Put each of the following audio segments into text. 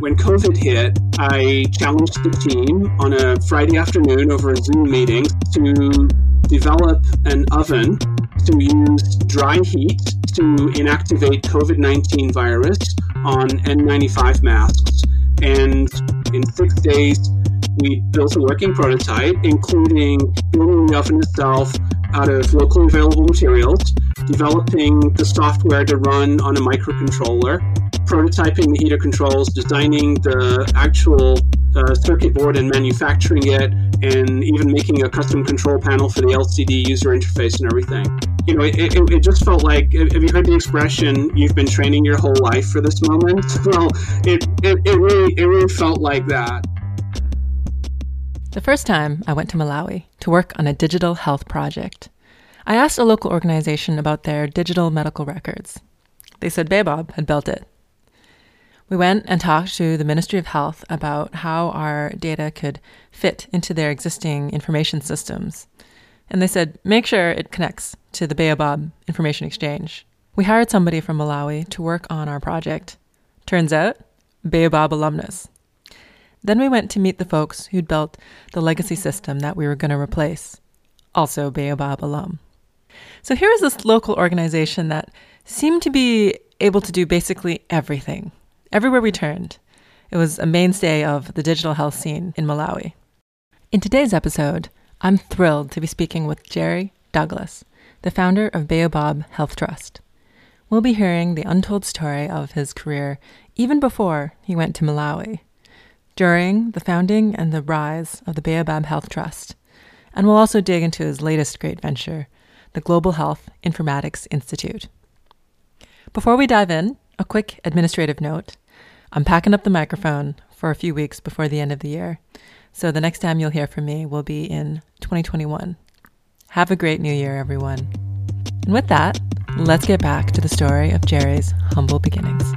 when COVID hit, I challenged the team on a Friday afternoon over a Zoom meeting to develop an oven to use dry heat to inactivate COVID 19 virus on N95 masks. And in six days, we built a working prototype, including building the oven itself out of locally available materials, developing the software to run on a microcontroller, prototyping the heater controls, designing the actual uh, circuit board and manufacturing it, and even making a custom control panel for the LCD user interface and everything. You know, it, it, it just felt like, have you heard the expression, you've been training your whole life for this moment? Well, it, it, it, really, it really felt like that. The first time I went to Malawi to work on a digital health project, I asked a local organization about their digital medical records. They said Baobab had built it. We went and talked to the Ministry of Health about how our data could fit into their existing information systems. And they said, make sure it connects to the Baobab Information Exchange. We hired somebody from Malawi to work on our project. Turns out, Baobab alumnus. Then we went to meet the folks who'd built the legacy system that we were going to replace, also Baobab alum. So here was this local organization that seemed to be able to do basically everything, everywhere we turned. It was a mainstay of the digital health scene in Malawi. In today's episode, I'm thrilled to be speaking with Jerry Douglas, the founder of Baobab Health Trust. We'll be hearing the untold story of his career even before he went to Malawi during the founding and the rise of the Baobab Health Trust. And we'll also dig into his latest great venture, the Global Health Informatics Institute. Before we dive in, a quick administrative note. I'm packing up the microphone for a few weeks before the end of the year, so the next time you'll hear from me will be in 2021. Have a great new year, everyone. And with that, let's get back to the story of Jerry's humble beginnings.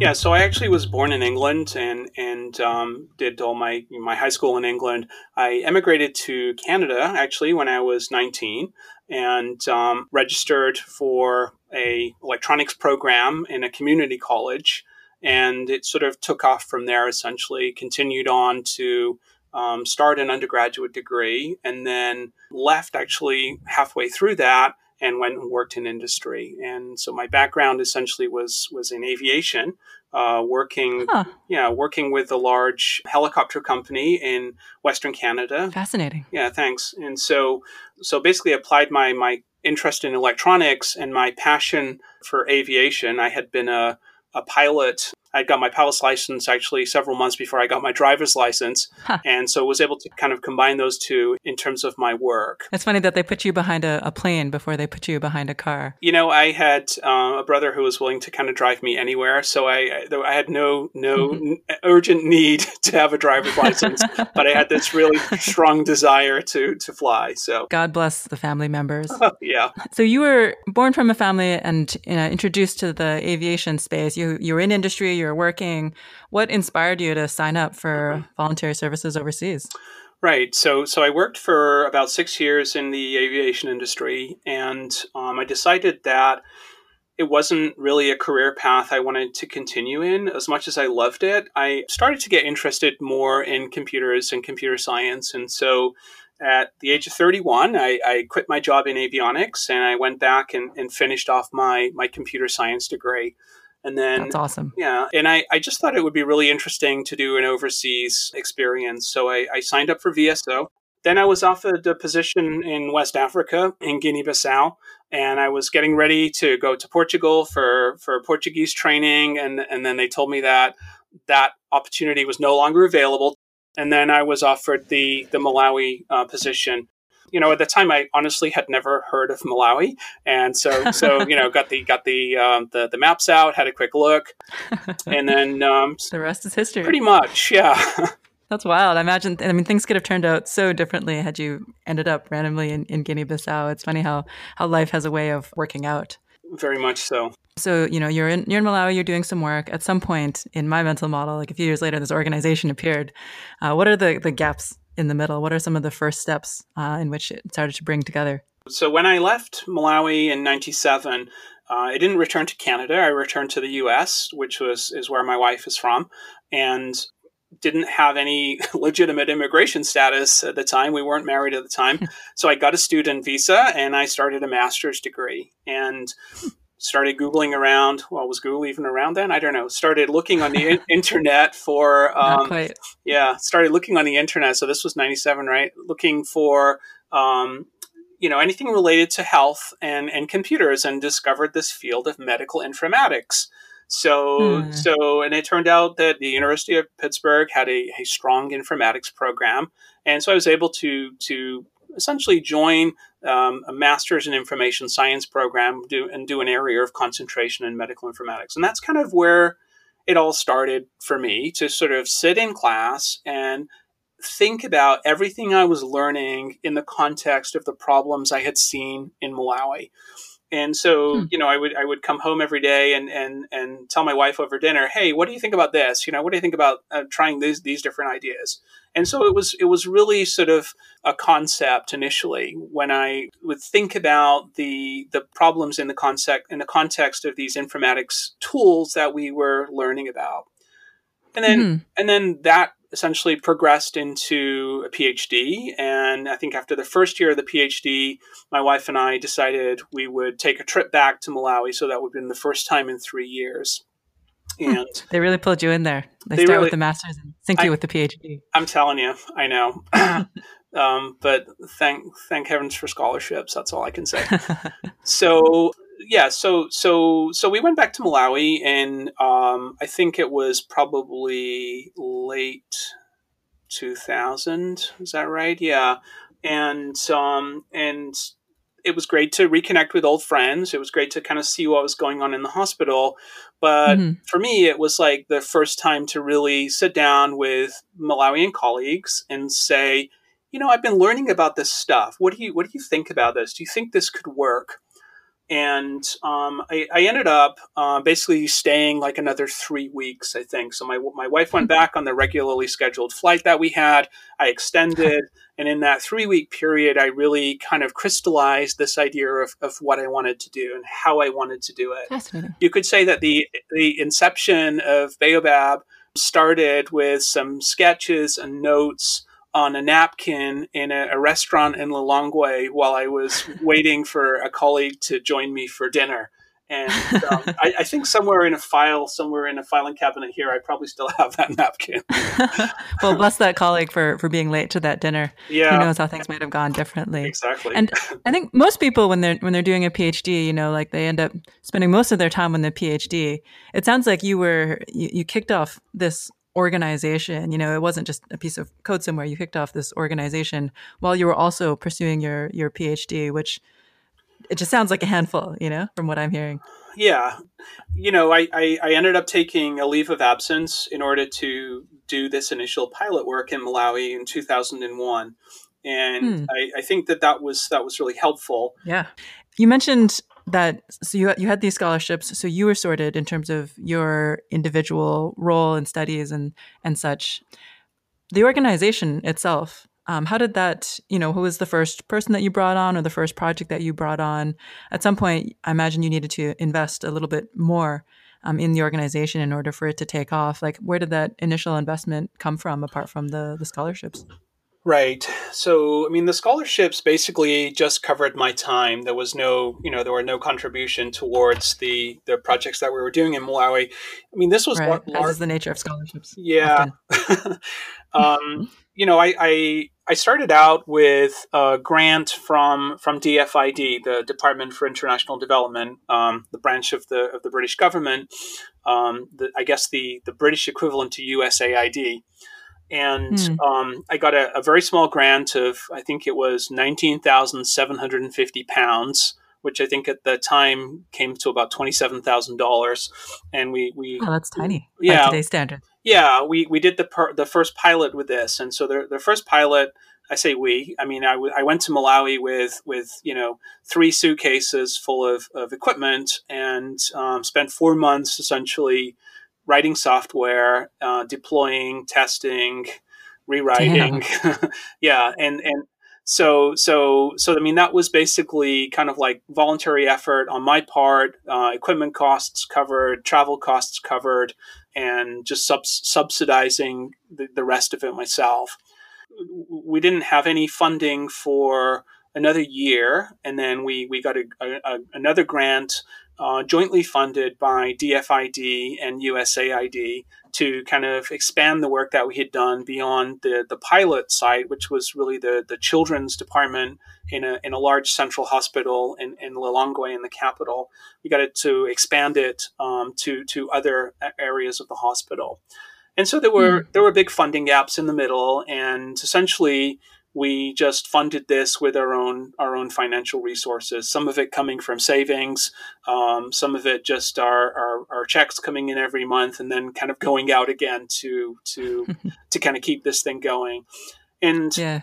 Yeah, so I actually was born in England and and um, did all my my high school in England. I emigrated to Canada actually when I was 19 and um, registered for a electronics program in a community college, and it sort of took off from there. Essentially, continued on to um, start an undergraduate degree, and then left actually halfway through that and went and worked in industry. And so my background essentially was was in aviation, uh, working huh. yeah working with a large helicopter company in Western Canada. Fascinating. Yeah, thanks. And so so basically applied my my interest in electronics and my passion for aviation. I had been a a pilot I got my pilot's license actually several months before I got my driver's license. Huh. And so was able to kind of combine those two in terms of my work. It's funny that they put you behind a, a plane before they put you behind a car. You know, I had uh, a brother who was willing to kind of drive me anywhere. So I, I had no, no mm-hmm. urgent need to have a driver's license, but I had this really strong desire to, to fly. So God bless the family members. yeah. So you were born from a family and you know, introduced to the aviation space. You, you were in industry, you're working. What inspired you to sign up for voluntary services overseas? Right. So, so I worked for about six years in the aviation industry, and um, I decided that it wasn't really a career path I wanted to continue in. As much as I loved it, I started to get interested more in computers and computer science, and so. At the age of 31, I, I quit my job in avionics and I went back and, and finished off my, my computer science degree. And then that's awesome. Yeah. And I, I just thought it would be really interesting to do an overseas experience. So I, I signed up for VSO. Then I was offered a position in West Africa, in Guinea Bissau, and I was getting ready to go to Portugal for, for Portuguese training. And, and then they told me that that opportunity was no longer available. And then I was offered the, the Malawi uh, position you know, at the time, I honestly had never heard of Malawi, and so so you know, got the got the um, the the maps out, had a quick look, and then um, the rest is history. Pretty much, yeah. That's wild. I imagine. I mean, things could have turned out so differently had you ended up randomly in, in Guinea-Bissau. It's funny how how life has a way of working out. Very much so. So you know, you're in you're in Malawi. You're doing some work. At some point in my mental model, like a few years later, this organization appeared. Uh, what are the the gaps in the middle? What are some of the first steps uh, in which it started to bring together? So when I left Malawi in '97, Uh, I didn't return to Canada. I returned to the U.S., which was is where my wife is from, and didn't have any legitimate immigration status at the time. We weren't married at the time, so I got a student visa and I started a master's degree and started googling around. Well, was Google even around then? I don't know. Started looking on the internet for um, yeah. Started looking on the internet. So this was ninety seven, right? Looking for um, you know anything related to health and and computers and discovered this field of medical informatics so hmm. so and it turned out that the university of pittsburgh had a, a strong informatics program and so i was able to to essentially join um, a master's in information science program do, and do an area of concentration in medical informatics and that's kind of where it all started for me to sort of sit in class and think about everything I was learning in the context of the problems I had seen in Malawi. And so, hmm. you know, I would I would come home every day and and and tell my wife over dinner, "Hey, what do you think about this? You know, what do you think about uh, trying these these different ideas?" And so it was it was really sort of a concept initially when I would think about the the problems in the concept in the context of these informatics tools that we were learning about. And then hmm. and then that essentially progressed into a PhD. And I think after the first year of the PhD, my wife and I decided we would take a trip back to Malawi. So that would have been the first time in three years. Hmm. And they really pulled you in there. They, they start really, with the master's and sink you with the PhD. I'm telling you, I know. um, but thank thank heavens for scholarships. That's all I can say. so yeah, so so so we went back to Malawi, and um, I think it was probably late two thousand. Is that right? Yeah, and um, and it was great to reconnect with old friends. It was great to kind of see what was going on in the hospital. But mm-hmm. for me, it was like the first time to really sit down with Malawian colleagues and say, you know, I've been learning about this stuff. What do you what do you think about this? Do you think this could work? And um, I, I, ended up uh, basically staying like another three weeks, I think. So my my wife went hmm. back on the regularly scheduled flight that we had. I extended, and in that three week period, I really kind of crystallized this idea of, of what I wanted to do and how I wanted to do it. You could say that the the inception of Baobab started with some sketches and notes on a napkin in a, a restaurant in Lilongwe while I was waiting for a colleague to join me for dinner. And um, I, I, think somewhere in a file, somewhere in a filing cabinet here, I probably still have that napkin. well, bless that colleague for for being late to that dinner. Yeah, who knows how things might have gone differently. Exactly. And I think most people, when they're when they're doing a PhD, you know, like they end up spending most of their time on the PhD. It sounds like you were you, you kicked off this organization. You know, it wasn't just a piece of code somewhere. You kicked off this organization while you were also pursuing your your PhD, which it just sounds like a handful. You know, from what I'm hearing. Yeah, you know, I, I, I ended up taking a leave of absence in order to do this initial pilot work in Malawi in 2001 and hmm. I, I, think that that was that was really helpful. Yeah, you mentioned that so you you had these scholarships, so you were sorted in terms of your individual role and studies and and such. The organization itself, um, how did that? You know, who was the first person that you brought on, or the first project that you brought on? At some point, I imagine you needed to invest a little bit more um, in the organization in order for it to take off. Like, where did that initial investment come from, apart from the the scholarships? Right. So, I mean, the scholarships basically just covered my time. There was no, you know, there were no contribution towards the the projects that we were doing in Malawi. I mean, this was right. Lar- is the nature of scholarships. Yeah. um, you know, I, I I started out with a grant from from DFID, the Department for International Development, um, the branch of the of the British government. Um, the, I guess the the British equivalent to USAID and mm. um, I got a, a, very small grant of I think it was nineteen thousand seven hundred and fifty pounds, which I think at the time came to about twenty seven thousand dollars. And we we oh that's tiny yeah today's standard yeah we we did the per, the first pilot with this, and so the the first pilot. I say we. I mean, I, w- I went to Malawi with with you know three suitcases full of, of equipment and um, spent four months essentially writing software, uh, deploying, testing, rewriting. yeah, and and so so so I mean that was basically kind of like voluntary effort on my part, uh, equipment costs covered, travel costs covered, and just sub- subsidizing the, the rest of it myself. We didn't have any funding for another year, and then we we got a, a, another grant uh, jointly funded by DFID and USAID to kind of expand the work that we had done beyond the, the pilot site, which was really the, the children's department in a, in a large central hospital in, in Lilongwe in the capital. We got it to expand it um, to, to other areas of the hospital. And so there were, mm. there were big funding gaps in the middle. And essentially, we just funded this with our own our own financial resources. Some of it coming from savings, um, some of it just our, our, our checks coming in every month, and then kind of going out again to to to kind of keep this thing going. And yeah.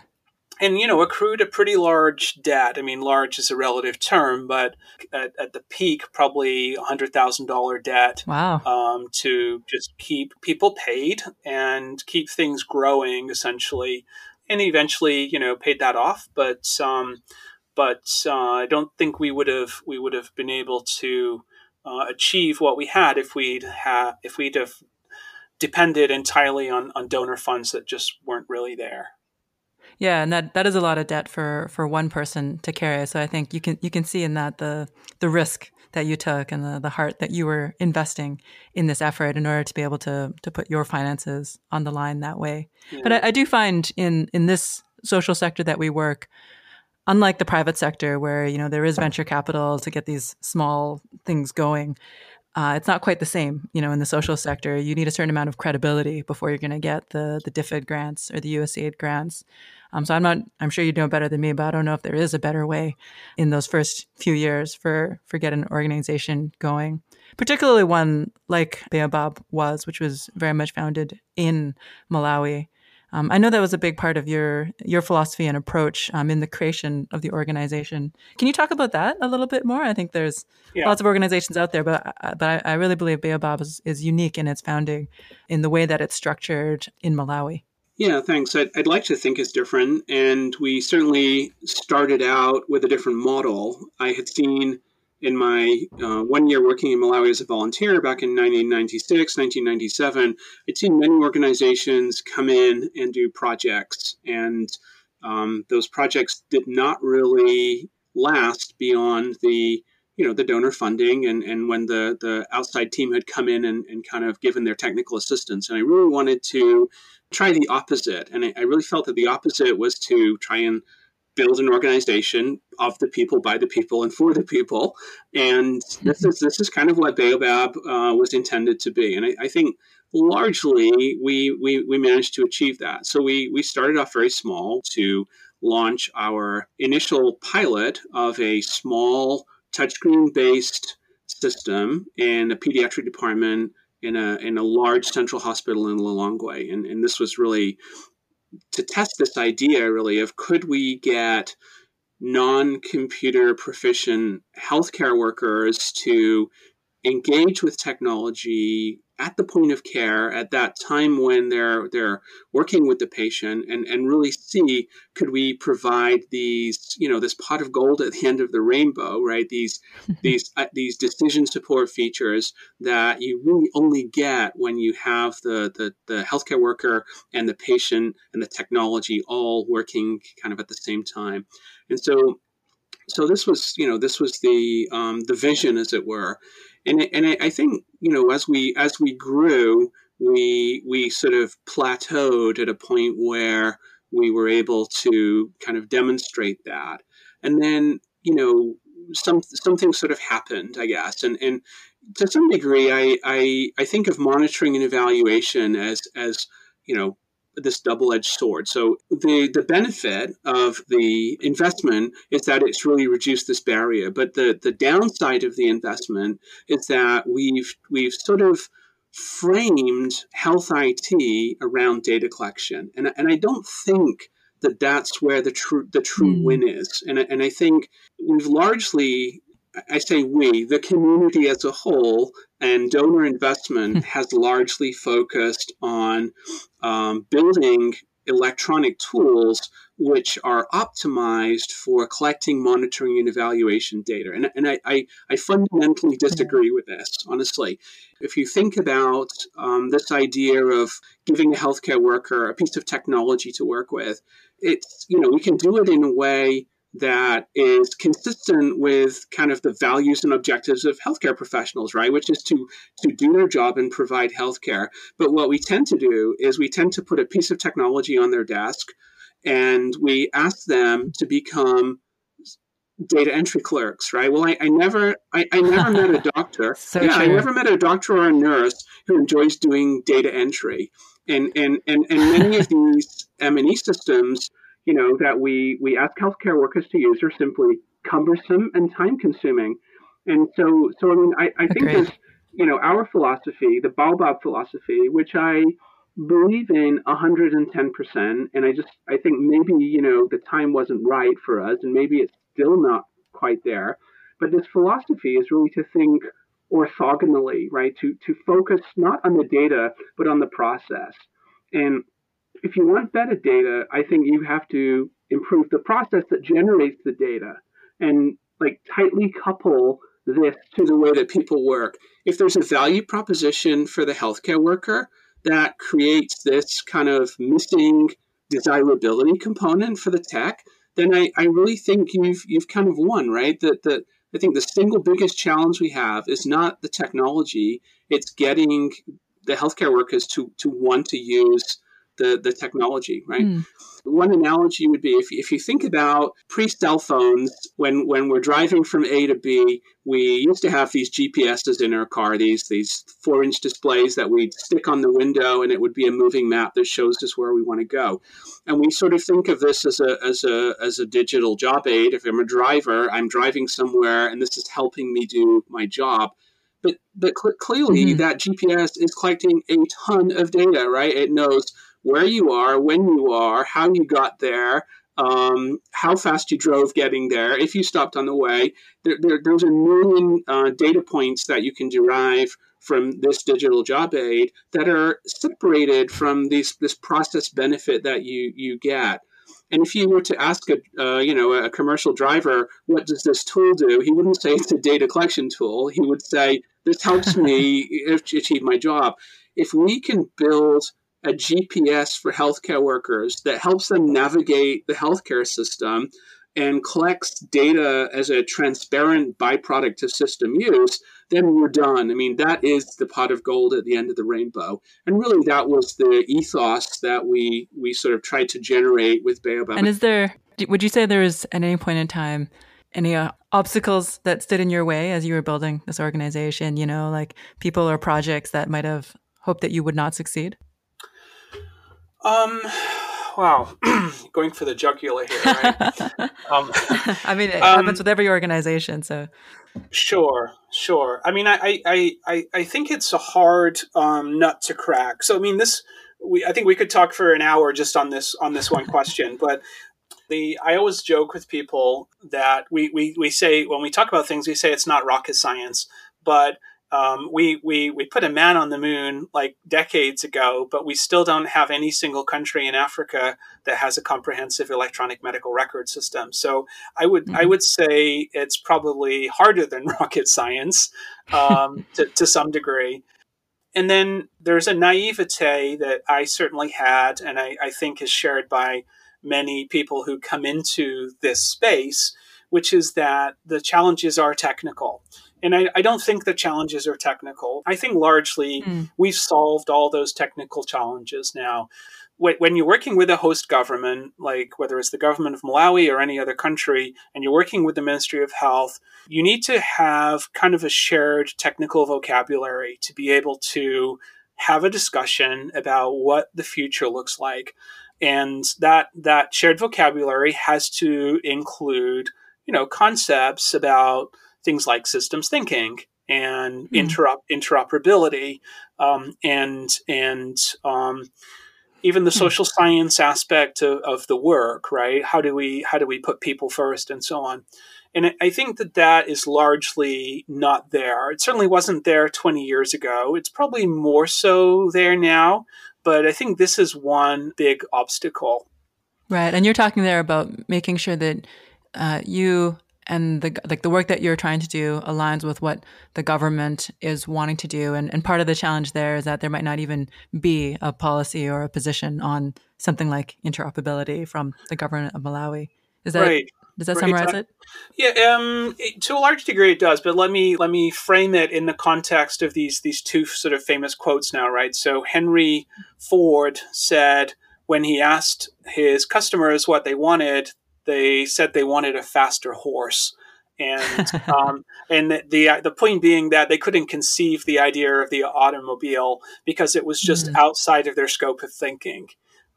And you know, accrued a pretty large debt. I mean, large is a relative term, but at, at the peak, probably a hundred thousand dollar debt. Wow! Um, to just keep people paid and keep things growing, essentially and eventually, you know, paid that off. But um, but uh, I don't think we would have we would have been able to uh, achieve what we had if we'd have if we'd have depended entirely on, on donor funds that just weren't really there. Yeah, and that, that is a lot of debt for, for one person to carry. So I think you can you can see in that the the risk that you took and the, the heart that you were investing in this effort in order to be able to to put your finances on the line that way. Yeah. But I, I do find in in this social sector that we work, unlike the private sector where you know there is venture capital to get these small things going uh, it's not quite the same you know in the social sector. You need a certain amount of credibility before you're going to get the the DFID grants or the usaid grants. Um, so I'm not, I'm sure you know better than me, but I don't know if there is a better way in those first few years for, for get an organization going, particularly one like Baobab was, which was very much founded in Malawi. Um, I know that was a big part of your your philosophy and approach um, in the creation of the organization. Can you talk about that a little bit more? I think there's yeah. lots of organizations out there, but uh, but I, I really believe Baobab is, is unique in its founding, in the way that it's structured in Malawi. Yeah, thanks. I'd, I'd, like to think it's different. And we certainly started out with a different model. I had seen in my uh, one year working in Malawi as a volunteer back in 1996, 1997, I'd seen many organizations come in and do projects. And um, those projects did not really last beyond the you know the donor funding and, and when the, the outside team had come in and, and kind of given their technical assistance and i really wanted to try the opposite. And I, I really felt that the opposite was to try and build an organization of the people, by the people, and for the people. And this is this is kind of what Baobab uh, was intended to be. And I, I think largely we, we we managed to achieve that. So we we started off very small to launch our initial pilot of a small touchscreen based system in a pediatric department in a in a large central hospital in Lilongwe, and and this was really to test this idea really of could we get non-computer proficient healthcare workers to engage with technology at the point of care at that time when they're they're working with the patient and and really see could we provide these you know this pot of gold at the end of the rainbow right? These these uh, these decision support features that you really only get when you have the, the the healthcare worker and the patient and the technology all working kind of at the same time. And so so this was you know this was the um, the vision as it were and and I think you know as we as we grew, we we sort of plateaued at a point where we were able to kind of demonstrate that, and then you know some something sort of happened, I guess, and and to some degree, I I, I think of monitoring and evaluation as as you know this double-edged sword. So the the benefit of the investment is that it's really reduced this barrier, but the the downside of the investment is that we've we've sort of framed health IT around data collection, and and I don't think that that's where the true the true mm. win is, and and I think we've largely I say we, the community as a whole, and donor investment hmm. has largely focused on um, building electronic tools which are optimized for collecting, monitoring, and evaluation data. And, and I, I, I fundamentally disagree with this, honestly. If you think about um, this idea of giving a healthcare worker a piece of technology to work with, it's, you know, we can do it in a way that is consistent with kind of the values and objectives of healthcare professionals, right? Which is to to do their job and provide healthcare. But what we tend to do is we tend to put a piece of technology on their desk and we ask them to become data entry clerks, right? Well, I, I never, I, I, never met a doctor. so yeah, true. I never met a doctor or a nurse who enjoys doing data entry. And and and, and many of these M&E systems, you know, that we we ask healthcare workers to use are simply cumbersome and time consuming. And so, so I mean, I, I think there's, you know, our philosophy, the Baobab philosophy, which I believe in 110% and i just i think maybe you know the time wasn't right for us and maybe it's still not quite there. But this philosophy is really to think orthogonally right? To to focus not on the data but on the process. And if you want better data i think you have to improve the process that generates the data and like tightly couple this to the way that people work if there's a value proposition for the healthcare worker that creates this kind of missing desirability component for the tech, then I, I really think you've you've kind of won, right? That the I think the single biggest challenge we have is not the technology; it's getting the healthcare workers to to want to use the the technology, right? Mm. One analogy would be if, if you think about pre cell phones, when, when we're driving from A to B, we used to have these GPSs in our car, these, these four inch displays that we'd stick on the window, and it would be a moving map that shows us where we want to go. And we sort of think of this as a, as a, as a digital job aid. If I'm a driver, I'm driving somewhere, and this is helping me do my job but but cl- clearly mm-hmm. that GPS is collecting a ton of data, right? It knows where you are, when you are, how you got there, um, how fast you drove getting there, if you stopped on the way. There, there, there's a million uh, data points that you can derive from this digital job aid that are separated from these, this process benefit that you, you get. And if you were to ask a uh, you know a commercial driver, what does this tool do? He wouldn't say it's a data collection tool. He would say this helps me achieve my job. If we can build a GPS for healthcare workers that helps them navigate the healthcare system and collects data as a transparent byproduct of system use, then we're done. I mean, that is the pot of gold at the end of the rainbow. And really, that was the ethos that we we sort of tried to generate with Baobab. And is there, would you say there is at any point in time any uh, obstacles that stood in your way as you were building this organization? You know, like people or projects that might have hoped that you would not succeed? Um, wow, going for the jugular here, right? um, I mean, it um, happens with every organization, so. Sure, sure. I mean, I, I, I, I think it's a hard um, nut to crack. So, I mean, this, we, I think we could talk for an hour just on this on this one question, but the I always joke with people that we, we, we say when we talk about things, we say it's not rocket science, but um, we, we, we put a man on the moon like decades ago, but we still don't have any single country in Africa that has a comprehensive electronic medical record system. So I would mm-hmm. I would say it's probably harder than rocket science um, to, to some degree. And then there's a naivete that I certainly had, and I, I think is shared by many people who come into this space, which is that the challenges are technical and I, I, don't think the challenges are technical. I think largely mm. we've solved all those technical challenges now. When you're working with a host government, like whether it's the government of Malawi or any other country, and you're working with the Ministry of Health, you need to have kind of a shared technical vocabulary to be able to have a discussion about what the future looks like. And that, that shared vocabulary has to include, you know, concepts about things like systems thinking and mm. interop- interoperability um, and and um, even the mm. social science aspect of, of, the work right how do we how do we put people first and so on and I think that that is largely not there. It certainly wasn't there 20 years ago. It's probably more so there now, but I think this is one big obstacle Right, and you're talking there about making sure that uh, you and the like the work that you're trying to do aligns with what the government is wanting to do and, and part of the challenge there is that there might not even be a policy or a position on something like interoperability from the government of Malawi. Is that right. does that right. summarize it? Yeah, um, it, to a large degree it does, but let me let me frame it in the context of these these two sort of famous quotes now, right? So Henry Ford said when he asked his customers what they wanted, they said they wanted a faster horse. And um, and the, the, the point being that they couldn't conceive the idea of the automobile because it was just mm. outside of their scope of thinking.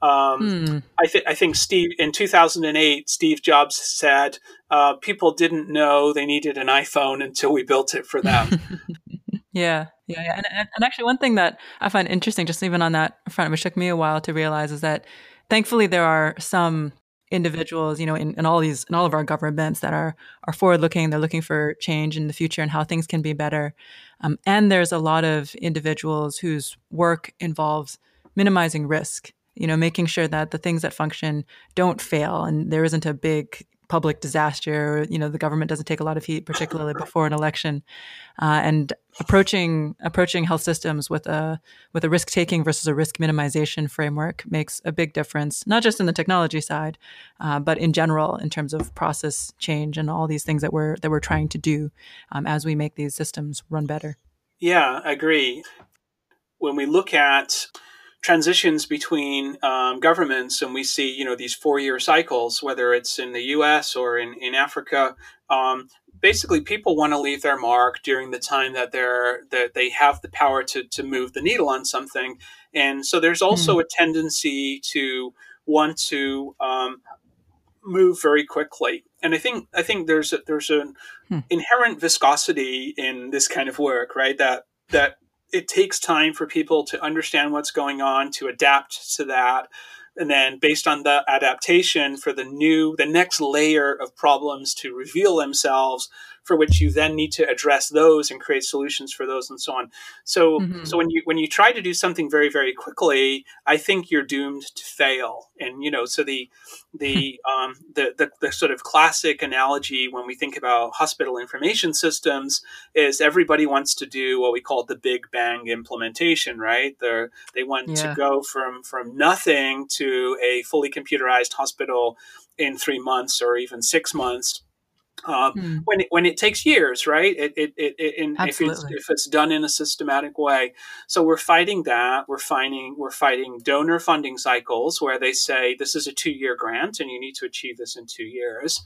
Um, hmm. I, th- I, think Steve in 2008, Steve Jobs said uh, people didn't know they needed an iPhone until we built it for them. yeah, yeah, yeah. And, and, actually, one thing that I find interesting, just even on that front, which took me a while to realize, is that thankfully there are some individuals, you know, in, in all these in all of our governments that are are forward looking. They're looking for change in the future and how things can be better. Um, and there's a lot of individuals whose work involves minimizing risk. You know, making sure that the things that function don't fail, and there isn't a big public disaster. You know, the government doesn't take a lot of heat, particularly before an election, uh, and approaching approaching health systems with a with a risk taking versus a risk minimization framework makes a big difference, not just in the technology side, uh, but in general in terms of process change and all these things that we're that we're trying to do um, as we make these systems run better. Yeah, I agree. When we look at transitions between um, governments and we see you know these four year cycles whether it's in the us or in, in africa um, basically people want to leave their mark during the time that they're that they have the power to, to move the needle on something and so there's also mm. a tendency to want to um, move very quickly and i think i think there's a, there's an hmm. inherent viscosity in this kind of work right that that it takes time for people to understand what's going on, to adapt to that. And then based on the adaptation for the new, the next layer of problems to reveal themselves, for which you then need to address those and create solutions for those and so on. So, mm-hmm. so when you when you try to do something very very quickly, I think you're doomed to fail. And you know, so the the um, the, the the sort of classic analogy when we think about hospital information systems is everybody wants to do what we call the Big Bang implementation, right? They they want yeah. to go from from nothing to a fully computerized hospital in three months or even six months um, hmm. when it, when it takes years, right? It, it, it, it if it's if it's done in a systematic way. So we're fighting that. We're fighting we're fighting donor funding cycles where they say this is a two year grant and you need to achieve this in two years,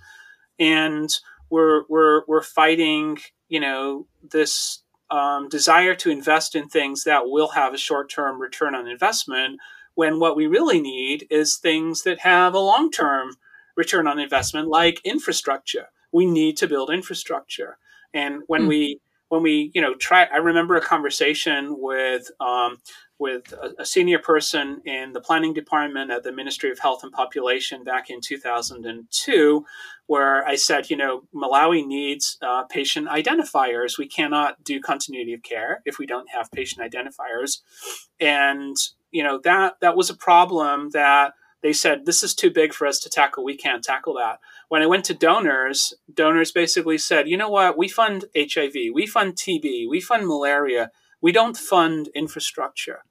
and we're we're we're fighting you know this um, desire to invest in things that will have a short term return on investment. When what we really need is things that have a long term return on investment, like infrastructure we need to build infrastructure. And when mm. we when we you know try, I remember a conversation with um, with a, a, senior person in the planning department at the Ministry of Health and Population back in 2002, where I said, you know, Malawi needs uh, patient identifiers. We cannot do continuity of care if we don't have patient identifiers, and you know that that was a problem that they said this is too big for us to tackle. We can't tackle that when I went to donors, donors basically said, you know what, we fund HIV, we fund TB, we fund malaria, we don't fund infrastructure.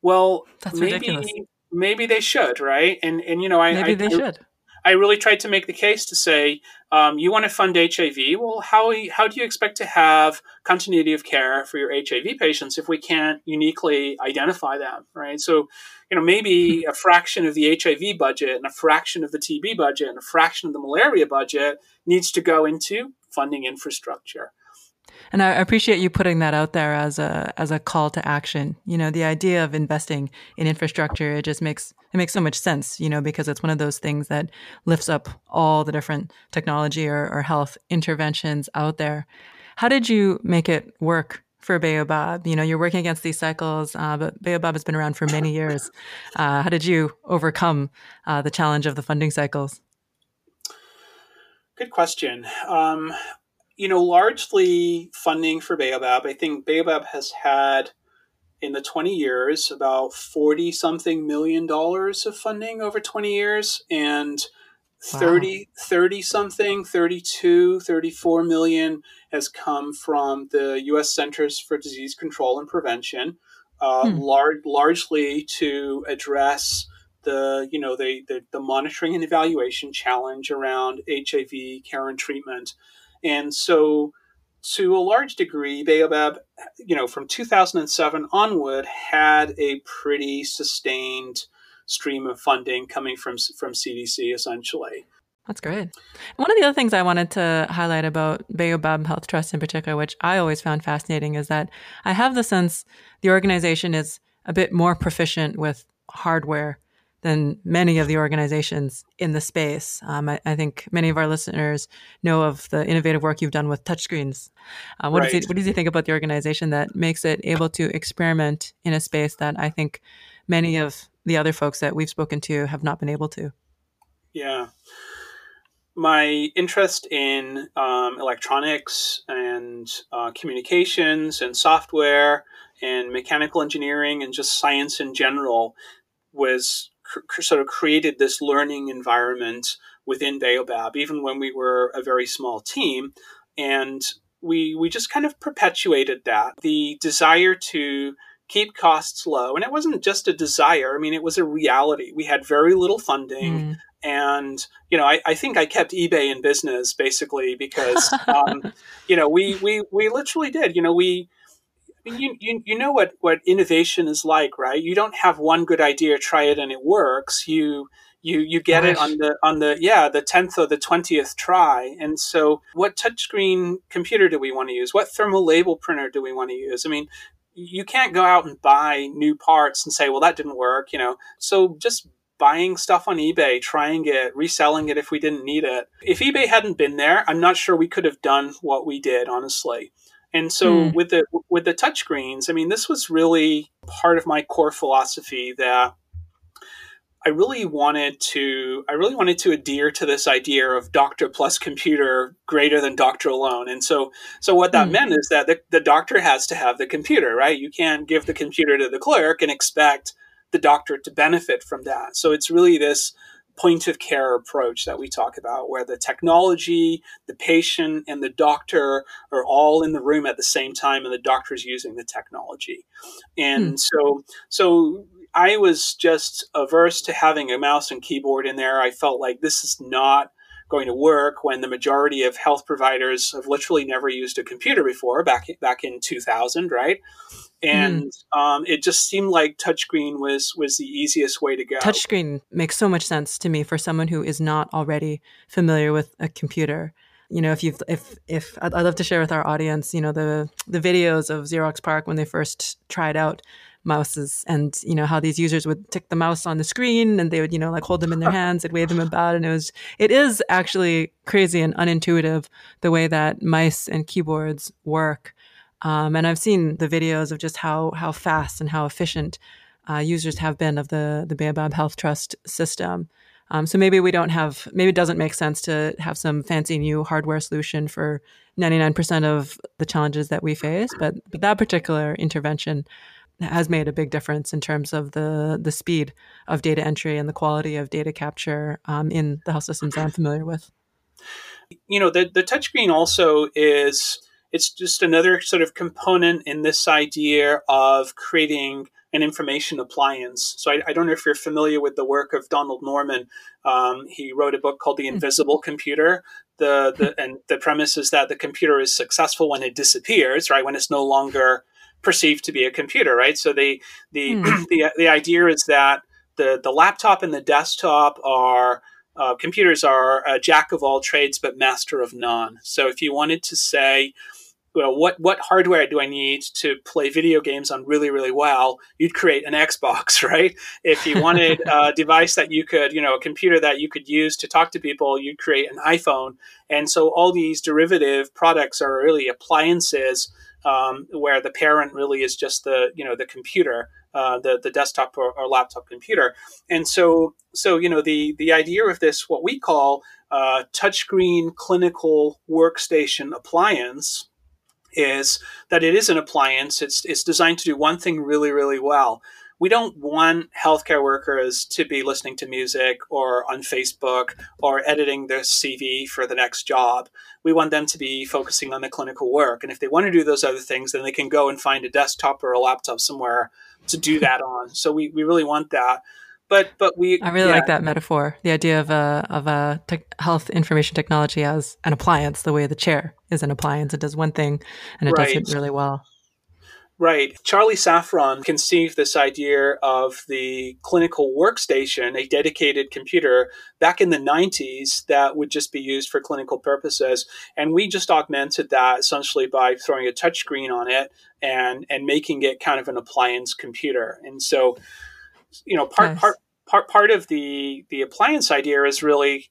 Well, That's maybe ridiculous. maybe they should, right? And and you know, I maybe I, they I, should. I really tried to make the case to say, um, you want to fund HIV. Well, how, how do you expect to have continuity of care for your HIV patients if we can't uniquely identify them, right? So, you know, maybe a fraction of the HIV budget and a fraction of the TB budget and a fraction of the malaria budget needs to go into funding infrastructure. And I appreciate you putting that out there as a as a call to action. You know, the idea of investing in infrastructure it just makes it makes so much sense. You know, because it's one of those things that lifts up all the different technology or, or health interventions out there. How did you make it work for Baobab? You know, you're working against these cycles, uh, but Baobab has been around for many years. Uh, how did you overcome uh, the challenge of the funding cycles? Good question. Um, you know, largely funding for Baobab. I think Baobab has had in the 20 years about 40 something million dollars of funding over 20 years and wow. 30 30 something 32 34 million has come from the US Centers for Disease Control and Prevention uh, hmm. lar- largely to address the you know the, the, the monitoring and evaluation challenge around HIV care and treatment and so to a large degree, Baobab, you know, from 2007 onward, had a pretty sustained stream of funding coming from from CDC, essentially. That's great. One of the other things I wanted to highlight about Baobab Health Trust in particular, which I always found fascinating, is that I have the sense the organization is a bit more proficient with hardware than many of the organizations in the space. Um, I, I, think many of our listeners know of the innovative work you've done with touchscreens. Uh, what, right. does he, what does he think about the organization that makes it able to experiment in a space that I think many of the other folks that we've spoken to have not been able to? Yeah. My interest in um, electronics and uh, communications and software and mechanical engineering and just science in general was cr- sort of created this learning environment within Baobab, even when we were a very small team. And we, we just kind of perpetuated that. The desire to keep costs low. And it wasn't just a desire, I mean, it was a reality. We had very little funding. Mm. And you know, I, I, think I kept eBay in business basically because um, you know we, we we literally did. You know, we you, you, you know what, what innovation is like, right? You don't have one good idea, try it and it works. You you you get Gosh. it on the on the yeah the tenth or the twentieth try. And so, what touchscreen computer do we want to use? What thermal label printer do we want to use? I mean, you can't go out and buy new parts and say, well, that didn't work, you know. So just buying stuff on eBay, trying it, reselling it if we didn't need it. If eBay hadn't been there, I'm not sure we could have done what we did, honestly. And so mm. with the with the touchscreens, I mean, this was really part of my core philosophy that I really wanted to I really wanted to adhere to this idea of doctor plus computer greater than doctor alone. And so so what that mm. meant is that the, the doctor has to have the computer, right? You can't give the computer to the clerk and expect the doctor to benefit from that. So it's really this point of care approach that we talk about, where the technology, the patient, and the doctor are all in the room at the same time, and the doctor is using the technology. And hmm. so, so I was just averse to having a mouse and keyboard in there. I felt like this is not going to work when the majority of health providers have literally never used a computer before back back in 2000 right and mm. um, it just seemed like touchscreen was was the easiest way to go. Touchscreen makes so much sense to me for someone who is not already familiar with a computer. You know if you've if if I'd, I'd love to share with our audience you know the the videos of Xerox PARC when they first tried out mouses and you know how these users would tick the mouse on the screen and they would you know like hold them in their hands and wave them about and it was it is actually crazy and unintuitive the way that mice and keyboards work um, and I've seen the videos of just how how fast and how efficient uh, users have been of the the Baobab Health Trust system. Um, so maybe we don't have, maybe it doesn't make sense to have some fancy new hardware solution for 99% of the challenges that we face. But, but that particular intervention has made a big difference in terms of the the speed of data entry and the quality of data capture um, in the health systems I'm familiar with. You know, the the touchscreen also is it's just another sort of component in this idea of creating an information appliance. So I, I, don't know if you're familiar with the work of Donald Norman. Um, he wrote a book called The hmm. Invisible Computer. The, the and the premise is that the computer is successful when it disappears, right? When it's no longer perceived to be a computer, right? So the the mm. the, the idea is that the the laptop and the desktop are uh, computers are a jack of all trades but master of none. So if you wanted to say, well, what what hardware do I need to play video games on really really well? You'd create an Xbox, right? If you wanted a device that you could, you know, a computer that you could use to talk to people, you'd create an iPhone. And so all these derivative products are really appliances um, where the parent really is just the you know the computer, uh, the the desktop or, or, laptop computer. And so so you know the the idea of this what we call uh, touchscreen clinical workstation appliance is that it is an appliance. It's it's designed to do one thing really really well. We don't want healthcare workers to be listening to music or on Facebook or editing their CV for the next job. We want them to be focusing on the clinical work. And if they want to do those other things, then they can go and find a desktop or a laptop somewhere to do that on. So we, we really want that but but we I really yeah. like that metaphor. The idea of a of a te- health information technology as an appliance, the way the chair is an appliance. It does one thing and it right. does it really well. Right. Charlie Safran conceived this idea of the clinical workstation, a dedicated computer, back in the 90s that would just be used for clinical purposes. And we just augmented that essentially by throwing a touchscreen on it and, and making it kind of an appliance computer. And so you know, part nice. part part part of the the appliance idea is really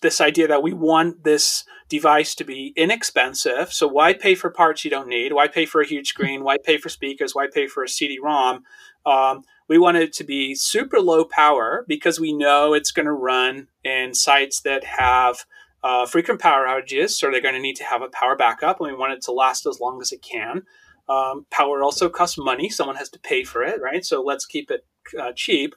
this idea that we want this device to be inexpensive. So why pay for parts you don't need? Why pay for a huge screen? Why pay for speakers? Why pay for a CD-ROM? Um, we want it to be super low power because we know it's going to run in sites that have uh, frequent power outages, so they're going to need to have a power backup, and we want it to last as long as it can. Um, power also costs money; someone has to pay for it, right? So let's keep it uh, cheap.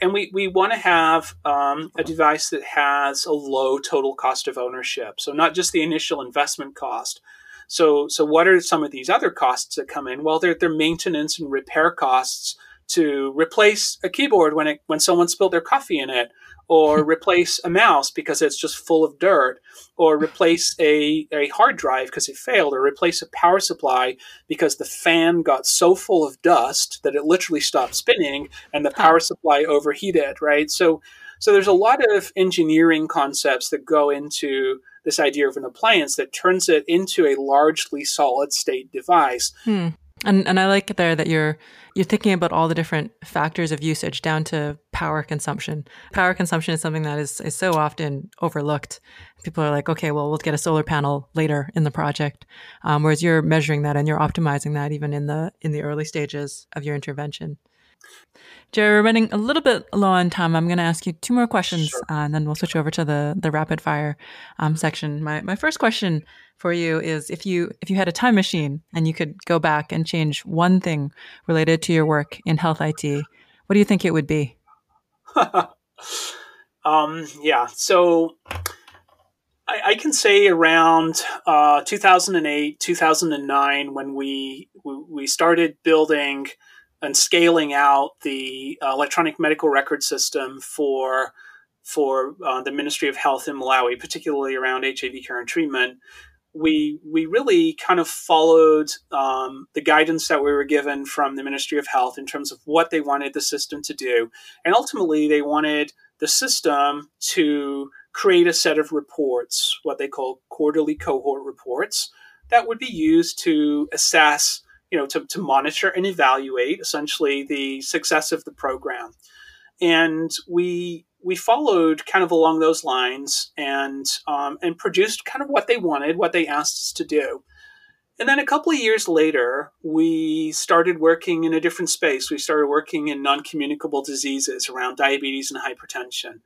And we, we want to have um, a device that has a low total cost of ownership. So, not just the initial investment cost. So, so what are some of these other costs that come in? Well, they're, they're maintenance and repair costs to replace a keyboard when it when someone spilled their coffee in it or replace a mouse because it's just full of dirt, or replace a, a hard drive because it failed, or replace a power supply because the fan got so full of dust that it literally stopped spinning and the power supply overheated, right? So, so there's a lot of engineering concepts that go into this idea of an appliance that turns it into a largely solid state device. Hmm. And and I like it there that you're you're thinking about all the different factors of usage down to power consumption. Power consumption is something that is, is so often overlooked. People are like, okay, well, we'll get a solar panel later in the project, um, whereas you're measuring that and you're optimizing that even in the in the early stages of your intervention. Jerry, we're running a little bit low on time. I'm going to ask you two more questions, sure. uh, and then we'll switch over to the the rapid fire um, section. My my first question for you is if you if you had a time machine and you could go back and change one thing related to your work in health IT, what do you think it would be? um, yeah, so I, I, can say around uh, 2008, 2009, when we we started building and scaling out the uh, electronic medical record system for for uh, the Ministry of Health in Malawi, particularly around HIV care and treatment we we really kind of followed um, the guidance that we were given from the Ministry of Health in terms of what they wanted the system to do, and ultimately they wanted the system to create a set of reports, what they call quarterly cohort reports, that would be used to assess, you know, to, to monitor and evaluate essentially the success of the program. And we we followed kind of along those lines and um, and produced kind of what they wanted, what they asked us to do. And then a couple of years later, we started working in a different space. We started working in non-communicable diseases around diabetes and hypertension.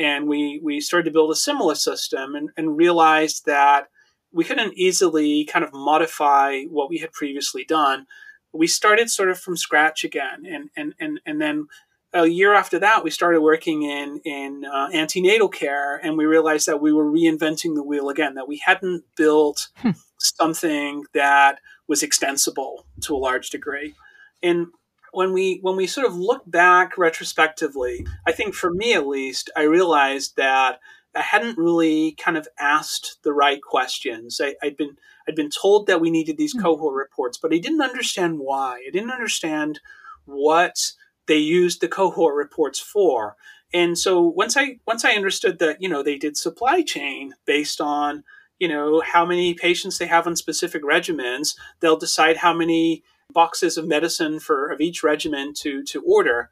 And we, we started to build a similar system and, and realized that we couldn't easily kind of modify what we had previously done. We started sort of from scratch again. And, and, and, and then a year after that, we started working in in uh, antenatal care, and we realized that we were reinventing the wheel again. That we hadn't built hmm. something that was extensible to a large degree. And when we when we sort of look back retrospectively, I think for me at least, I realized that I hadn't really kind of asked the right questions. I, had been I'd been told that we needed these hmm. cohort reports, but I didn't understand why. I didn't understand what they used the cohort reports for. And so once I once I understood that you know they did supply chain based on you know how many patients they have on specific regimens, they'll decide how many boxes of medicine for of each regimen to to order,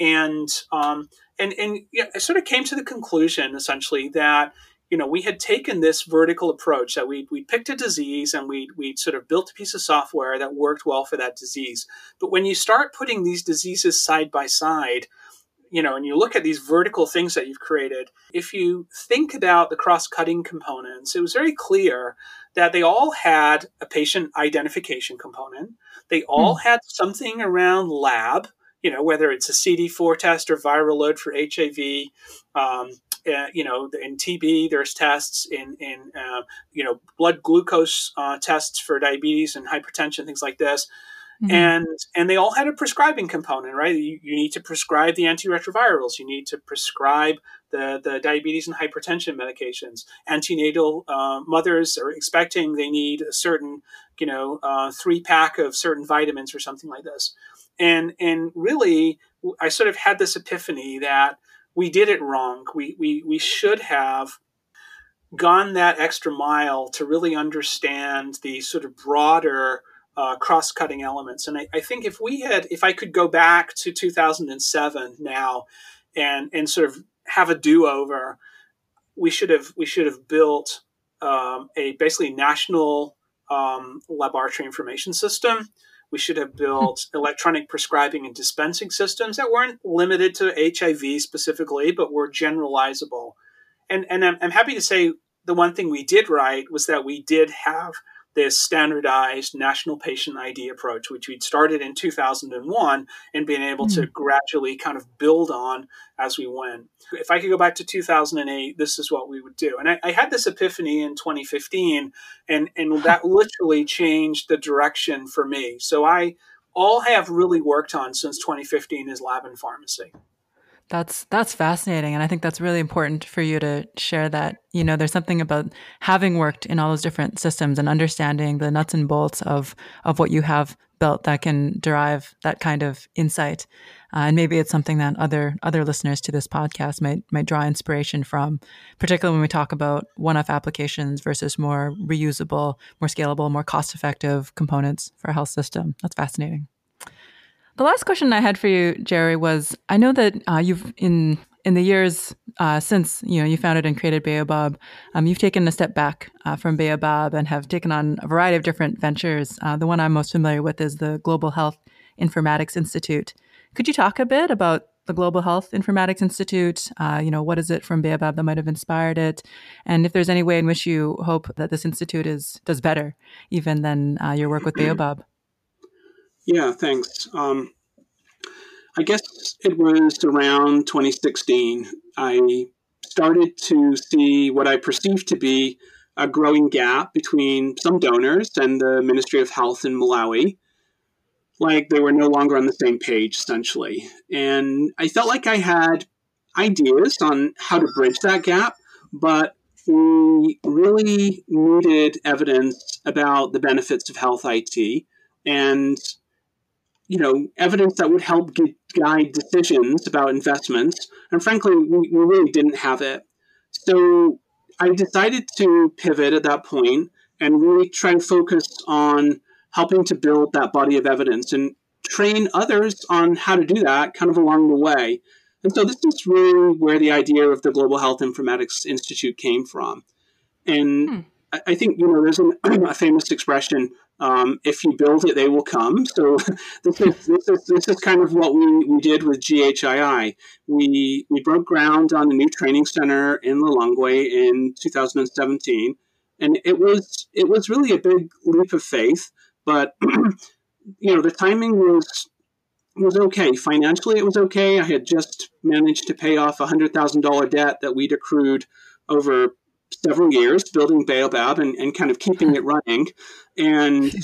and um, and and yeah, I sort of came to the conclusion essentially that you know, we had taken this vertical approach that we we picked a disease and we we sort of built a piece of software that worked well for that disease. But when you start putting these diseases side by side, you know, and you look at these vertical things that you've created, if you think about the cross cutting components, it was very clear that they all had a patient identification component. They all mm. had something around lab, you know, whether it's a CD4 test or viral load for HIV. Um, uh, you know, in TB, there's tests in in uh, you know blood glucose uh, tests for diabetes and hypertension, things like this. Mm-hmm. And and they all had a prescribing component, right? You, you need to prescribe the antiretrovirals. You need to prescribe the, the diabetes and hypertension medications. Antenatal uh, mothers are expecting they need a certain, you know, uh, three pack of certain vitamins or something like this. And and really, I sort of had this epiphany that we did it wrong. We we we should have gone that extra mile to really understand the sort of broader uh, cross-cutting elements. And I, I, think if we had, if I could go back to 2007 now, and and sort of have a do-over, we should have we should have built um, a basically national um, laboratory information system. We should have built electronic prescribing and dispensing systems that weren't limited to HIV specifically, but were generalizable. And and I'm, I'm happy to say the one thing we did right was that we did have this standardized national patient ID approach, which we'd started in 2001 and been able mm. to hmm. gradually kind of build on as we went. If I could go back to 2008, this is what we would do. And I, I had this epiphany in 2015, and, and that literally changed the direction for me. So I all have really worked on since 2015 is lab and pharmacy. That's that's fascinating and I think that's really important for you to share that. You know, there's something about having worked in all those different systems and understanding the nuts and bolts of of what you have built that can derive that kind of insight. Uh, and maybe it's something that other other listeners to this podcast might might draw inspiration from, particularly when we talk about one-off applications versus more reusable, more scalable, more cost-effective components for a health system. That's fascinating. The last question I had for you, Jerry, was I know that uh, you've in in the years uh, since you know you founded and created Baobab, um, you've taken a step back uh, from Baobab and have taken on a variety of different ventures. Uh, the one I'm most familiar with is the Global Health Informatics Institute. Could you talk a bit about the Global Health Informatics Institute? Uh, you know, what is it from Baobab that might have inspired it, and if there's any way in which you hope that this institute is does better even than uh, your work with Baobab? Yeah, thanks. Um, I guess it was around 2016. I started to see what I perceived to be a growing gap between some donors and the Ministry of Health in Malawi. Like they were no longer on the same page, essentially. And I felt like I had ideas on how to bridge that gap, but we really needed evidence about the benefits of health IT. And you know, evidence that would help guide decisions about investments. And frankly, we, we really didn't have it. So I decided to pivot at that point and really try and focus on helping to build that body of evidence and train others on how to do that kind of along the way. And so this is really where the idea of the Global Health Informatics Institute came from. And hmm. I think, you know, there's an, a famous expression um, if you build it, they will come. So this is, this is, this is kind of what we, we did with GHII. We, we broke ground on a new training center in Lilongwe in 2017. And it was, it was really a big leap of faith, but you know, the timing was, was okay. Financially, it was okay. I had just managed to pay off a hundred thousand dollar debt that we'd accrued over several years building Baobab and, and kind of keeping it running. And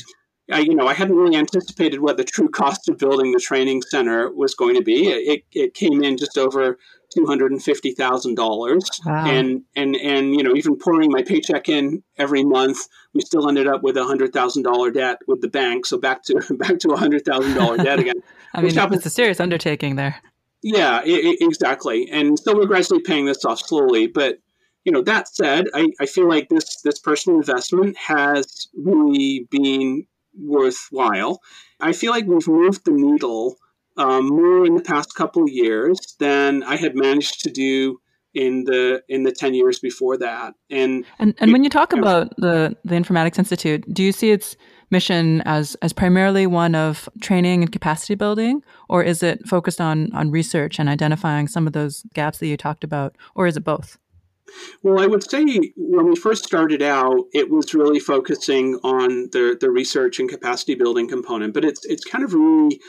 I, you know, I hadn't really anticipated what the true cost of building the training center was going to be. It, it came in just over two hundred and fifty thousand wow. dollars, and and and you know, even pouring my paycheck in every month, we still ended up with a hundred thousand dollar debt with the bank. So back to back to a hundred thousand dollar debt again. I mean, happens, it's a serious undertaking there. Yeah, it, exactly. And so we're gradually paying this off slowly, but you know, that said, I, I feel like this this personal investment has really been worthwhile. I feel like we've moved the needle um, more in the past couple of years than I had managed to do in the in the 10 years before that and and, and when you talk about the the informatics institute do you see its mission as as primarily one of training and capacity building, or is it focused on on research and identifying some of those gaps that you talked about, or is it both? Well, I would say when we first started out, it was really focusing on the the research and capacity building component, but it's it's kind of really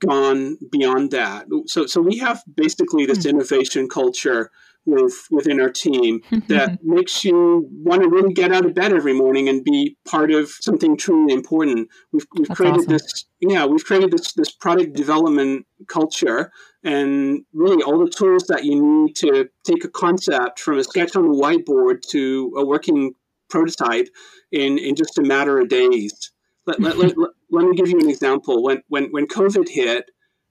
gone beyond that. So so we have basically this hmm. innovation culture with within our team that makes you want to really get out of bed every morning and be part of something truly important. We've, we've created awesome. this yeah we've created this this product development culture and really all the tools that you need to take a concept from a sketch on the whiteboard to a working prototype in in just a matter of days. Let, let, let, let me give you an example. When when when COVID hit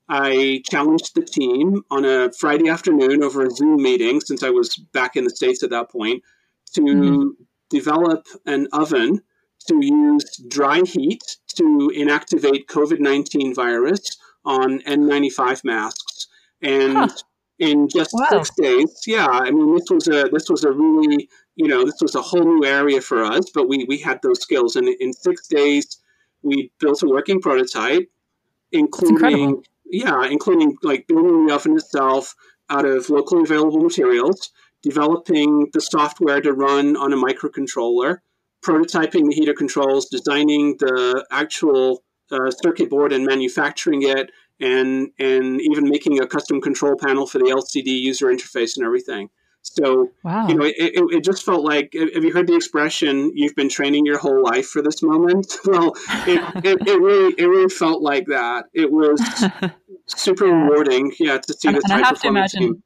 I challenged the team on a Friday afternoon over a Zoom meeting, since I was back in the States at that point, to mm-hmm. develop an oven to use dry heat to inactivate COVID 19 virus on N95 masks. And huh. in just wow. six days, yeah, I mean, this was a, this was a really, you know, this was a whole new area for us, but we, we had those skills. And in six days, we built a working prototype, including yeah, including like building the oven itself out of locally available materials, developing the software to run on a microcontroller, prototyping the heater controls, designing the actual uh, circuit board and manufacturing it, and and even making a custom control panel for the LCD user interface and everything. So, wow. you know, it, it, it, just felt like, have you heard the expression, you've been training your whole life for this moment? Well, it, it, it really, it really felt like that. It was super yeah. rewarding, yeah, to see and, this and I have to imagine, team.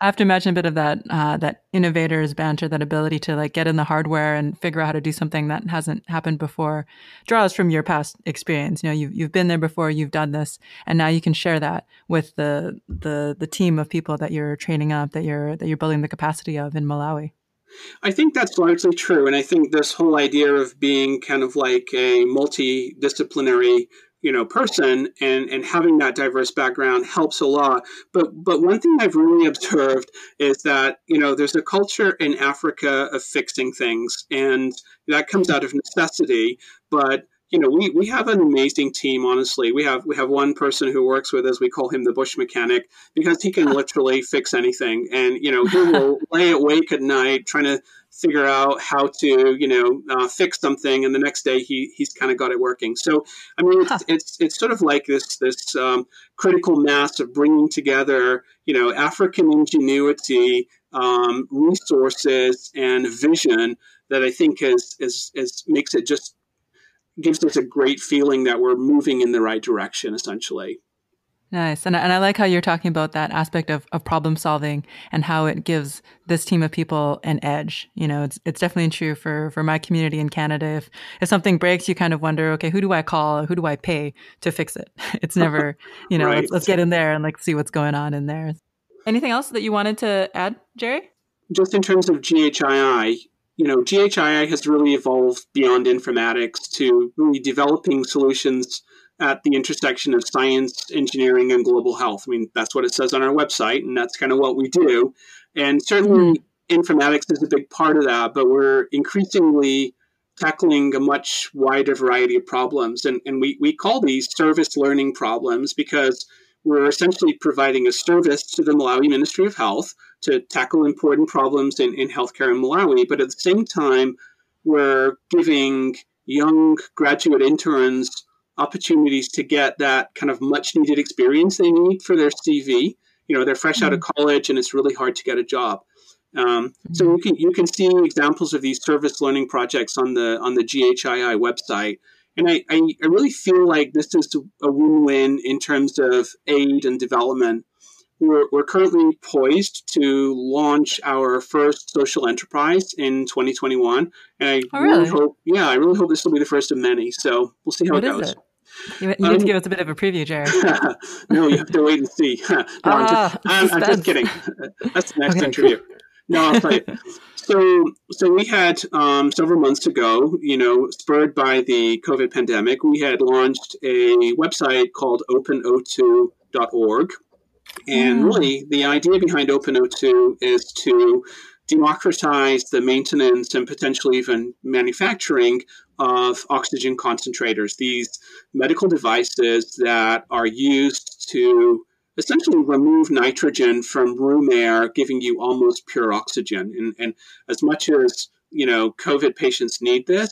I have to imagine a bit of that uh, that innovators banter, that ability to like get in the hardware and figure out how to do something that hasn't happened before, draws from your past experience. You know, you've you've been there before, you've done this, and now you can share that with the the the team of people that you're training up, that you're that you're building the capacity of in Malawi. I think that's largely true, and I think this whole idea of being kind of like a multidisciplinary you know person and and having that diverse background helps a lot. But but one thing i've really observed is that you know there's a culture in africa of fixing things and that comes out of necessity. But you know we, we have an amazing team honestly. We have we have one person who works with us. We call him the bush mechanic because he can literally fix anything. And you know he will lay awake at night trying to figure out how to you know uh, fix something and the next day he he's kind of got it working so i mean it's, huh. it's it's sort of like this this um, critical mass of bringing together you know african ingenuity um, resources and vision that i think is, is is makes it just gives us a great feeling that we're moving in the right direction essentially Nice. And, and I like how you're talking about that aspect of, of problem solving and how it gives this team of people an edge. You know, it's, it's definitely true for, for my community in Canada. If, if something breaks, you kind of wonder, okay, who do I call? Who do I pay to fix it? It's never, you know, right. let's, let's get in there and like see what's going on in there. Anything else that you wanted to add, Jerry? Just in terms of GHII, you know, GHII has really evolved beyond informatics to really developing solutions at the intersection of science, engineering, and global health. I mean, that's what it says on our website, and that's kind of what we do. And certainly, mm-hmm. informatics is a big part of that, but we're increasingly tackling a much wider variety of problems. And, and we, we call these service learning problems because we're essentially providing a service to the Malawi Ministry of Health to tackle important problems in, in healthcare in Malawi. But at the same time, we're giving young graduate interns opportunities to get that kind of much needed experience they need for their CV. You know, they're fresh mm-hmm. out of mm-hmm. college and it's really hard to get a job. Um, mm-hmm. So you can you can see examples of these service learning projects on the on the GHII website, and I, I, I really feel like this is a win-win in terms of aid and development. We're, we're currently poised to launch our first social enterprise in 2021, and I oh, really? really? hope yeah I really hope this will be the first of many. So we'll see how what it goes. It? You, you um, need to give us a bit of a preview, Jerry. no, you have to wait and see. no, I'm, just, ah, I'm, I'm, just, kidding. That's the next okay. interview. No, I'll tell you. So, so we had um, several months ago, you know, spurred by the COVID pandemic, we had launched a website called OpenO2.org. And mm. really, the idea behind OpenO2 is to democratize the maintenance and potentially even manufacturing of oxygen concentrators, these medical devices that are used to essentially remove nitrogen from room air, giving you almost pure oxygen. And, and as much as you know, COVID patients need this,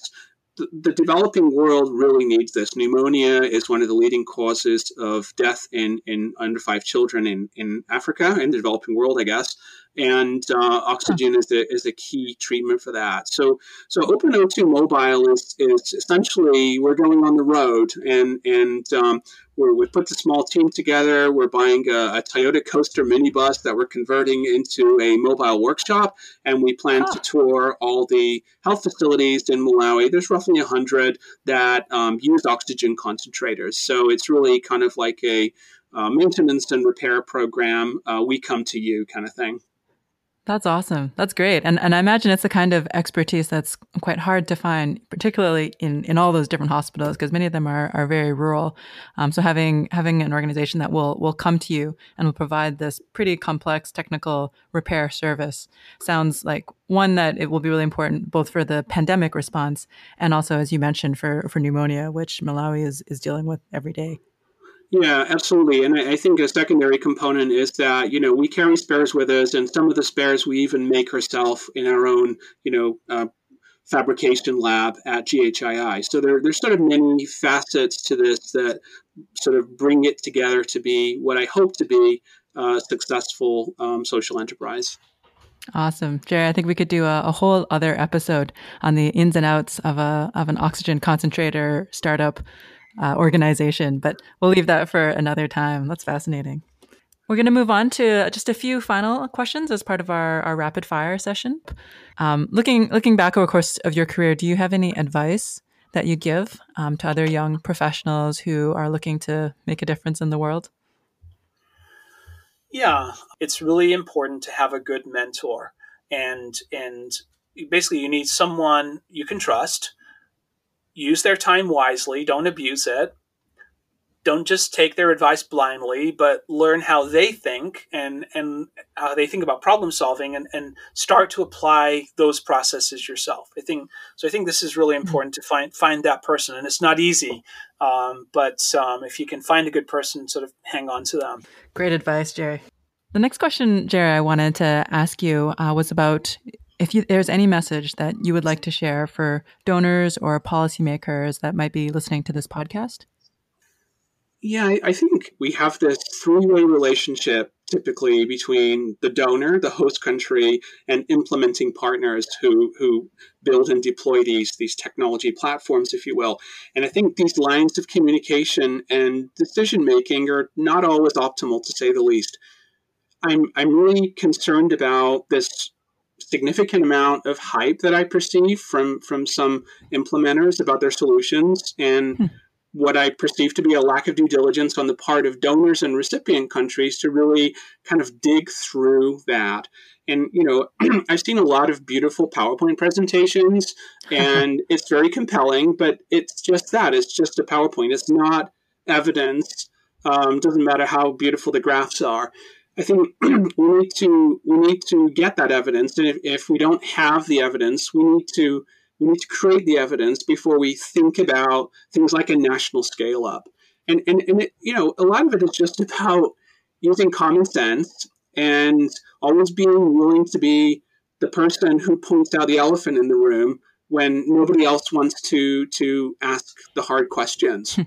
the, developing world really needs this. Pneumonia is one of the leading causes of death in, in under five children in, in Africa, in the developing world, I guess and uh, oxygen is a, is a key treatment for that. So so OpenO2 Mobile is, is essentially we're going on the road and and um, we put the small team together. We're buying a, a, Toyota Coaster minibus that we're converting into a mobile workshop, and we plan to tour all the health facilities in Malawi. There's roughly 100 that um, use oxygen concentrators. So it's really kind of like a uh, maintenance and repair program. Uh, we come to you kind of thing. That's awesome. That's great. And and I imagine it's the kind of expertise that's quite hard to find, particularly in, in all those different hospitals, because many of them are, are very rural. Um, so having having an organization that will will come to you and will provide this pretty complex technical repair service sounds like one that it will be really important both for the pandemic response and also, as you mentioned, for for pneumonia, which Malawi is is dealing with every day. Yeah, absolutely. And I, think a secondary component is that, you know, we carry spares with us, and some of the spares we even make ourselves in our own, you know, uh, fabrication lab at GHII. So there, there's sort of many facets to this that sort of bring it together to be what I hope to be a successful um, social enterprise. Awesome, Jerry. I think we could do a, a, whole other episode on the ins and outs of a of an oxygen concentrator startup uh, organization, but we'll leave that for another time. That's fascinating. We're going to move on to just a few final questions as part of our, our rapid fire session. Um, looking looking back over the course of your career, do you have any advice that you give um, to other young professionals who are looking to make a difference in the world? Yeah, it's really important to have a good mentor, and and basically you need someone you can trust use their time wisely, don't abuse it. Don't just take their advice blindly, but learn how they think and, and how they think about problem solving and, and start to apply those processes yourself. I think so. I think this is really mm-hmm. important to find find that person, and it's not easy. Um, but um, if you can find a good person, sort of hang on to them. Great advice, Jerry. The next question, Jerry, I wanted to ask you uh, was about if you, there's any message that you would like to share for donors or policymakers that might be listening to this podcast? Yeah, I, I think we have this three way relationship typically between the donor, the host country, and implementing partners who, who build and deploy these, these technology platforms, if you will. And I think these lines of communication and decision making are not always optimal, to say the least. I'm, I'm really concerned about this significant amount of hype that I perceive from from some implementers about their solutions and hmm. what I perceive to be a lack of due diligence on the part of donors and recipient countries to really kind of dig through that. And you know, I've seen a lot of beautiful PowerPoint presentations and it's very compelling, but it's just that. It's just a PowerPoint. It's not evidence. Um, doesn't matter how beautiful the graphs are. I think we need to we need to get that evidence, and if, if we don't have the evidence, we need to we need to create the evidence before we think about things like a national scale up. And and and it, you know, a lot of it is just about using common sense and always being willing to be the person who points out the elephant in the room when nobody else wants to to ask the hard questions. Hmm.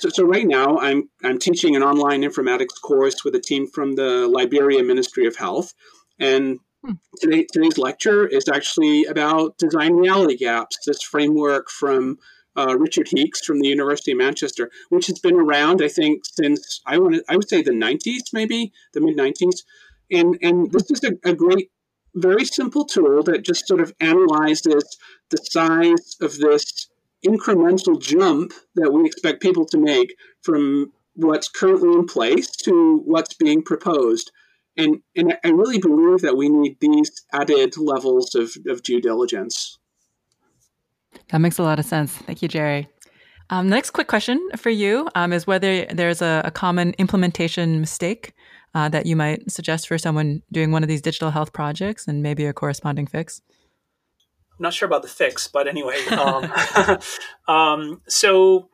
So, so right now, I'm I'm teaching an online informatics course with a team from the Liberia Ministry of Health, and hmm. today, today's lecture is actually about design reality gaps. This framework from uh, Richard Heeks from the University of Manchester, which has been around, I think, since I want I would say the 90s, maybe the mid 90s, and and this is a, a great very simple tool that just sort of analyzes the size of this incremental jump that we expect people to make from what's currently in place to what's being proposed. And, and I really believe that we need these added levels of, of due diligence. That makes a lot of sense. Thank you, Jerry. Um, the next quick question for you um, is whether there's a, a common implementation mistake uh, that you might suggest for someone doing one of these digital health projects and maybe a corresponding fix. Not sure about the fix, but anyway. Um, um, so,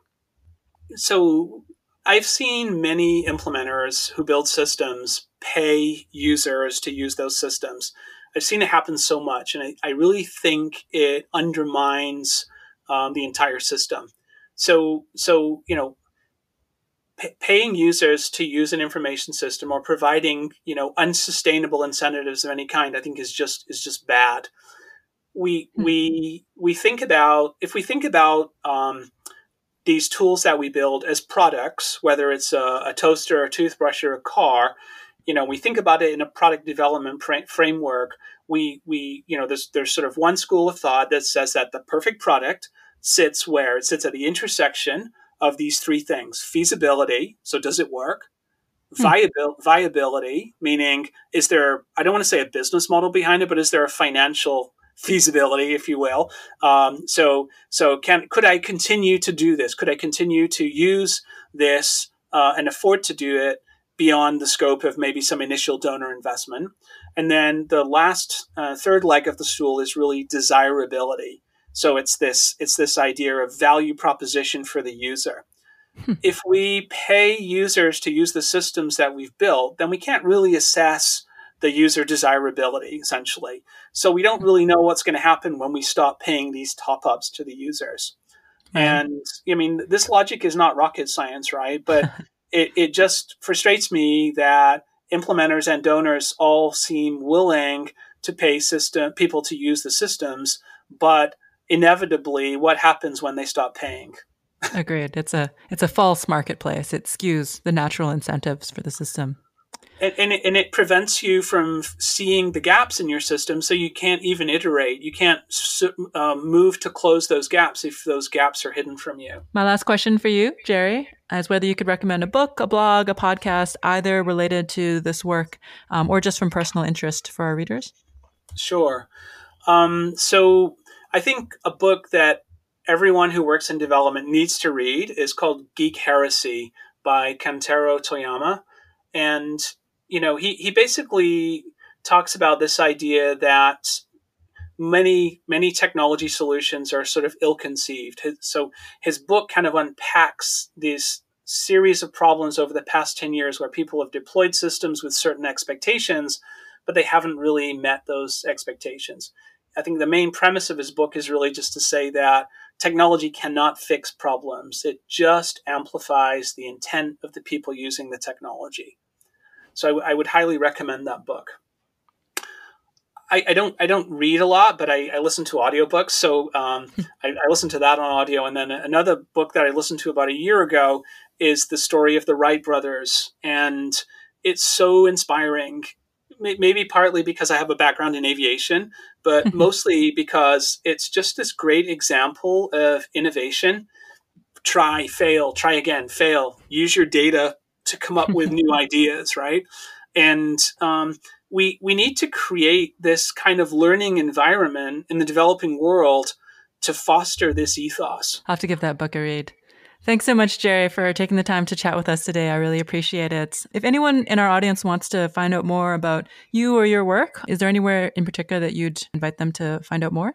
so I've seen many implementers who build systems pay users to use those systems. I've seen it happen so much, and I, I really think it undermines um, the entire system. So, so you know, p- paying users to use an information system or providing you know unsustainable incentives of any kind, I think is just is just bad. We mm-hmm. we we think about if we think about um, these tools that we build as products, whether it's a, a, toaster, a toothbrush, or a car, you know, we think about it in a product development pr- framework. We we you know there's there's sort of one school of thought that says that the perfect product sits where it sits at the intersection of these three things: feasibility, so does it work? Hmm. Viabil- viability, meaning is there? I don't want to say a business model behind it, but is there a financial feasibility, if you will. Um, so, so can could I continue to do this? Could I continue to use this uh, and afford to do it beyond the scope of maybe some initial donor investment? And then the last uh, third leg of the stool is really desirability. So it's this it's this idea of value proposition for the user. Hmm. If we pay users to use the systems that we've built, then we can't really assess the user desirability essentially. So we don't really know what's going to happen when we stop paying these top ups to the users. Mm-hmm. And I mean, this logic is not rocket science, right? But it, it just frustrates me that implementers and donors all seem willing to pay system people to use the systems, but inevitably, what happens when they stop paying? Agreed. It's a it's a false marketplace. It skews the natural incentives for the system and, and it, and, it, prevents you from seeing the gaps in your system so you can't even iterate. You can't uh, move to close those gaps if those gaps are hidden from you. My last question for you jerry is whether you could recommend a book a blog a podcast either related to this work um, or just from personal interest for our readers? Sure. Um, so i think a book that everyone who works in development needs to read is called geek heresy by kentaro toyama and you know, he, he basically talks about this idea that many many technology solutions are sort of ill-conceived. So his book kind of unpacks these series of problems over the past 10 years where people have deployed systems with certain expectations, but they haven't really met those expectations. I think the main premise of his book is really just to say that technology cannot fix problems. It just amplifies the intent of the people using the technology. So I, w- I would highly recommend that book. I, I, don't I don't read a lot, but I, I listen to audiobooks. So um, I, I listen to that on audio. And then another book that I listened to about a year ago is the story of the Wright brothers, and it's so inspiring. Maybe partly because I have a background in aviation, but mostly because it's just this great example of innovation. Try, fail, try again, fail. Use your data to come up with new ideas, right? And um, we we need to create this kind of learning environment in the developing world to foster this ethos. I'll have to give that book a read. Thanks so much, Jerry, for taking the time to chat with us today. I really appreciate it. If anyone in our audience wants to find out more about you or your work, is there anywhere in particular that you'd invite them to find out more?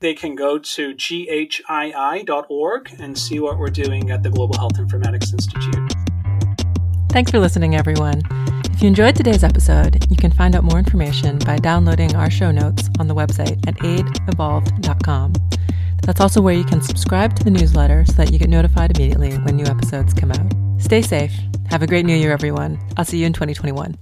They can go to ghii.org and see what we're doing at the Global Health Informatics Institute. Thanks for listening, everyone. If you enjoyed today's episode, you can find out more information by downloading our show notes on the website at aidevolved.com. That's also where you can subscribe to the newsletter so that you get notified immediately when new episodes come out. Stay safe. Have a great new year, everyone. I'll see you in 2021.